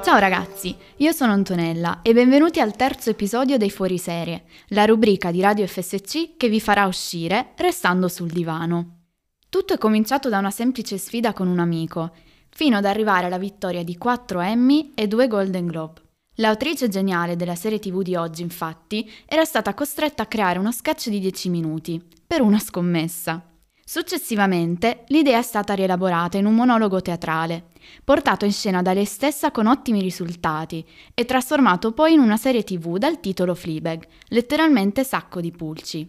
Ciao ragazzi, io sono Antonella e benvenuti al terzo episodio dei Fuoriserie, la rubrica di Radio FSC che vi farà uscire restando sul divano. Tutto è cominciato da una semplice sfida con un amico, fino ad arrivare alla vittoria di 4 Emmy e 2 Golden Globe. L'autrice geniale della serie tv di oggi, infatti, era stata costretta a creare uno sketch di 10 minuti, per una scommessa. Successivamente, l'idea è stata rielaborata in un monologo teatrale, portato in scena da lei stessa con ottimi risultati e trasformato poi in una serie tv dal titolo Fleabag, letteralmente sacco di pulci.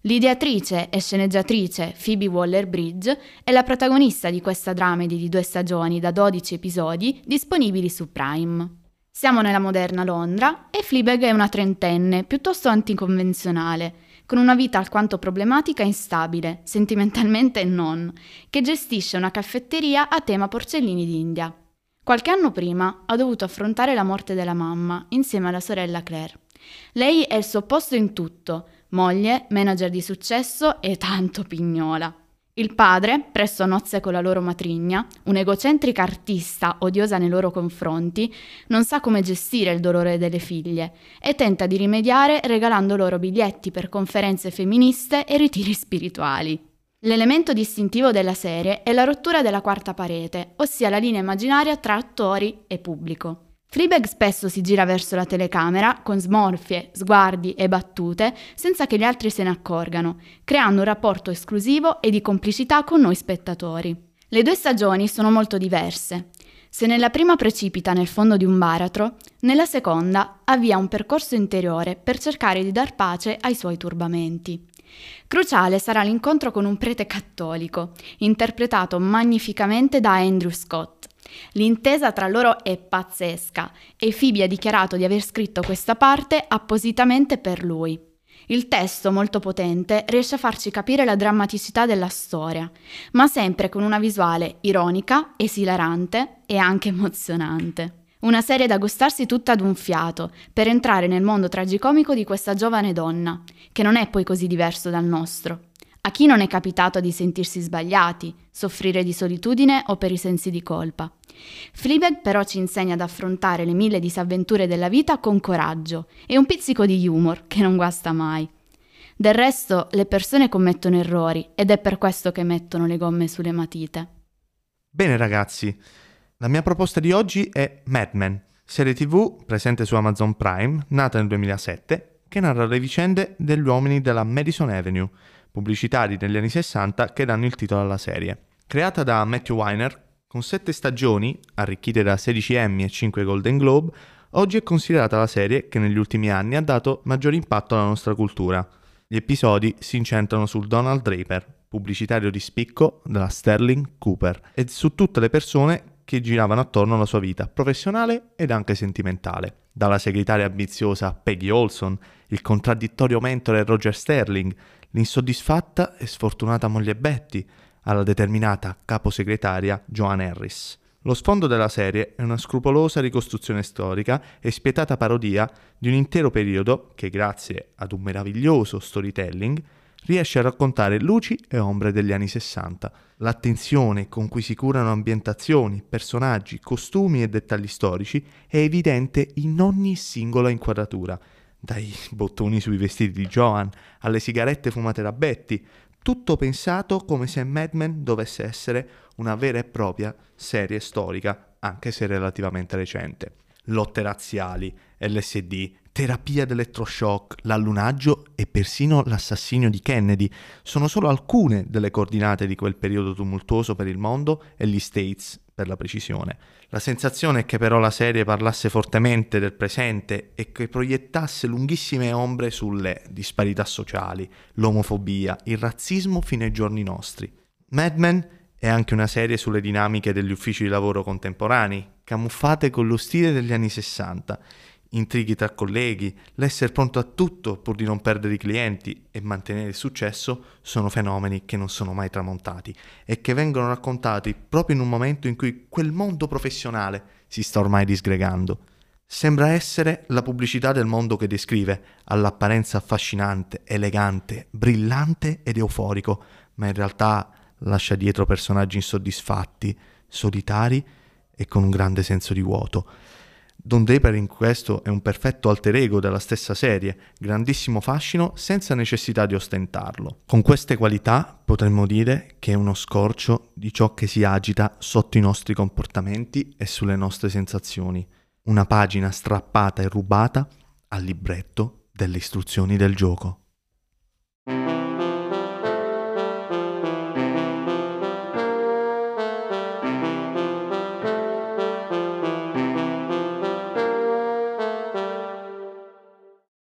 L'ideatrice e sceneggiatrice Phoebe Waller-Bridge è la protagonista di questa dramedy di due stagioni da 12 episodi disponibili su Prime. Siamo nella moderna Londra e Fleabag è una trentenne, piuttosto anticonvenzionale, con una vita alquanto problematica e instabile, sentimentalmente non, che gestisce una caffetteria a tema porcellini d'India. Qualche anno prima ha dovuto affrontare la morte della mamma insieme alla sorella Claire. Lei è il suo opposto in tutto, moglie, manager di successo e tanto pignola. Il padre, presso nozze con la loro matrigna, un'egocentrica artista odiosa nei loro confronti, non sa come gestire il dolore delle figlie e tenta di rimediare regalando loro biglietti per conferenze femministe e ritiri spirituali. L'elemento distintivo della serie è la rottura della quarta parete, ossia la linea immaginaria tra attori e pubblico. Fleabag spesso si gira verso la telecamera con smorfie, sguardi e battute senza che gli altri se ne accorgano, creando un rapporto esclusivo e di complicità con noi spettatori. Le due stagioni sono molto diverse. Se nella prima precipita nel fondo di un baratro, nella seconda avvia un percorso interiore per cercare di dar pace ai suoi turbamenti. Cruciale sarà l'incontro con un prete cattolico, interpretato magnificamente da Andrew Scott L'intesa tra loro è pazzesca e Phoebe ha dichiarato di aver scritto questa parte appositamente per lui. Il testo, molto potente, riesce a farci capire la drammaticità della storia, ma sempre con una visuale ironica, esilarante e anche emozionante. Una serie da gustarsi tutta ad un fiato, per entrare nel mondo tragicomico di questa giovane donna, che non è poi così diverso dal nostro. A chi non è capitato di sentirsi sbagliati, soffrire di solitudine o per i sensi di colpa? Fleabag però ci insegna ad affrontare le mille disavventure della vita con coraggio e un pizzico di humor che non guasta mai. Del resto le persone commettono errori ed è per questo che mettono le gomme sulle matite. Bene ragazzi, la mia proposta di oggi è Mad Men, serie tv presente su Amazon Prime, nata nel 2007, che narra le vicende degli uomini della Madison Avenue, pubblicitari negli anni 60 che danno il titolo alla serie. Creata da Matthew Weiner, con sette stagioni, arricchite da 16 Emmy e 5 Golden Globe, oggi è considerata la serie che negli ultimi anni ha dato maggior impatto alla nostra cultura. Gli episodi si incentrano sul Donald Draper, pubblicitario di spicco della Sterling Cooper, e su tutte le persone che giravano attorno alla sua vita professionale ed anche sentimentale. Dalla segretaria ambiziosa Peggy Olson, il contraddittorio mentore Roger Sterling, l'insoddisfatta e sfortunata moglie Betty, alla determinata caposegretaria Joan Harris. Lo sfondo della serie è una scrupolosa ricostruzione storica e spietata parodia di un intero periodo che, grazie ad un meraviglioso storytelling, riesce a raccontare luci e ombre degli anni 60. L'attenzione con cui si curano ambientazioni, personaggi, costumi e dettagli storici è evidente in ogni singola inquadratura, dai bottoni sui vestiti di Joan alle sigarette fumate da Betty, tutto pensato come se Mad Men dovesse essere una vera e propria serie storica, anche se relativamente recente. Lotte razziali, LSD, terapia d'elettroshock, l'allunaggio e persino l'assassinio di Kennedy sono solo alcune delle coordinate di quel periodo tumultuoso per il mondo e gli States per la precisione. La sensazione è che però la serie parlasse fortemente del presente e che proiettasse lunghissime ombre sulle disparità sociali, l'omofobia, il razzismo fino ai giorni nostri. Mad Men è anche una serie sulle dinamiche degli uffici di lavoro contemporanei, camuffate con lo stile degli anni 60 intrighi tra colleghi, l'essere pronto a tutto pur di non perdere i clienti e mantenere il successo sono fenomeni che non sono mai tramontati e che vengono raccontati proprio in un momento in cui quel mondo professionale si sta ormai disgregando. Sembra essere la pubblicità del mondo che descrive, all'apparenza affascinante, elegante, brillante ed euforico, ma in realtà lascia dietro personaggi insoddisfatti, solitari e con un grande senso di vuoto. Don Draper in questo è un perfetto alter ego della stessa serie, grandissimo fascino senza necessità di ostentarlo. Con queste qualità potremmo dire che è uno scorcio di ciò che si agita sotto i nostri comportamenti e sulle nostre sensazioni. Una pagina strappata e rubata al libretto delle istruzioni del gioco.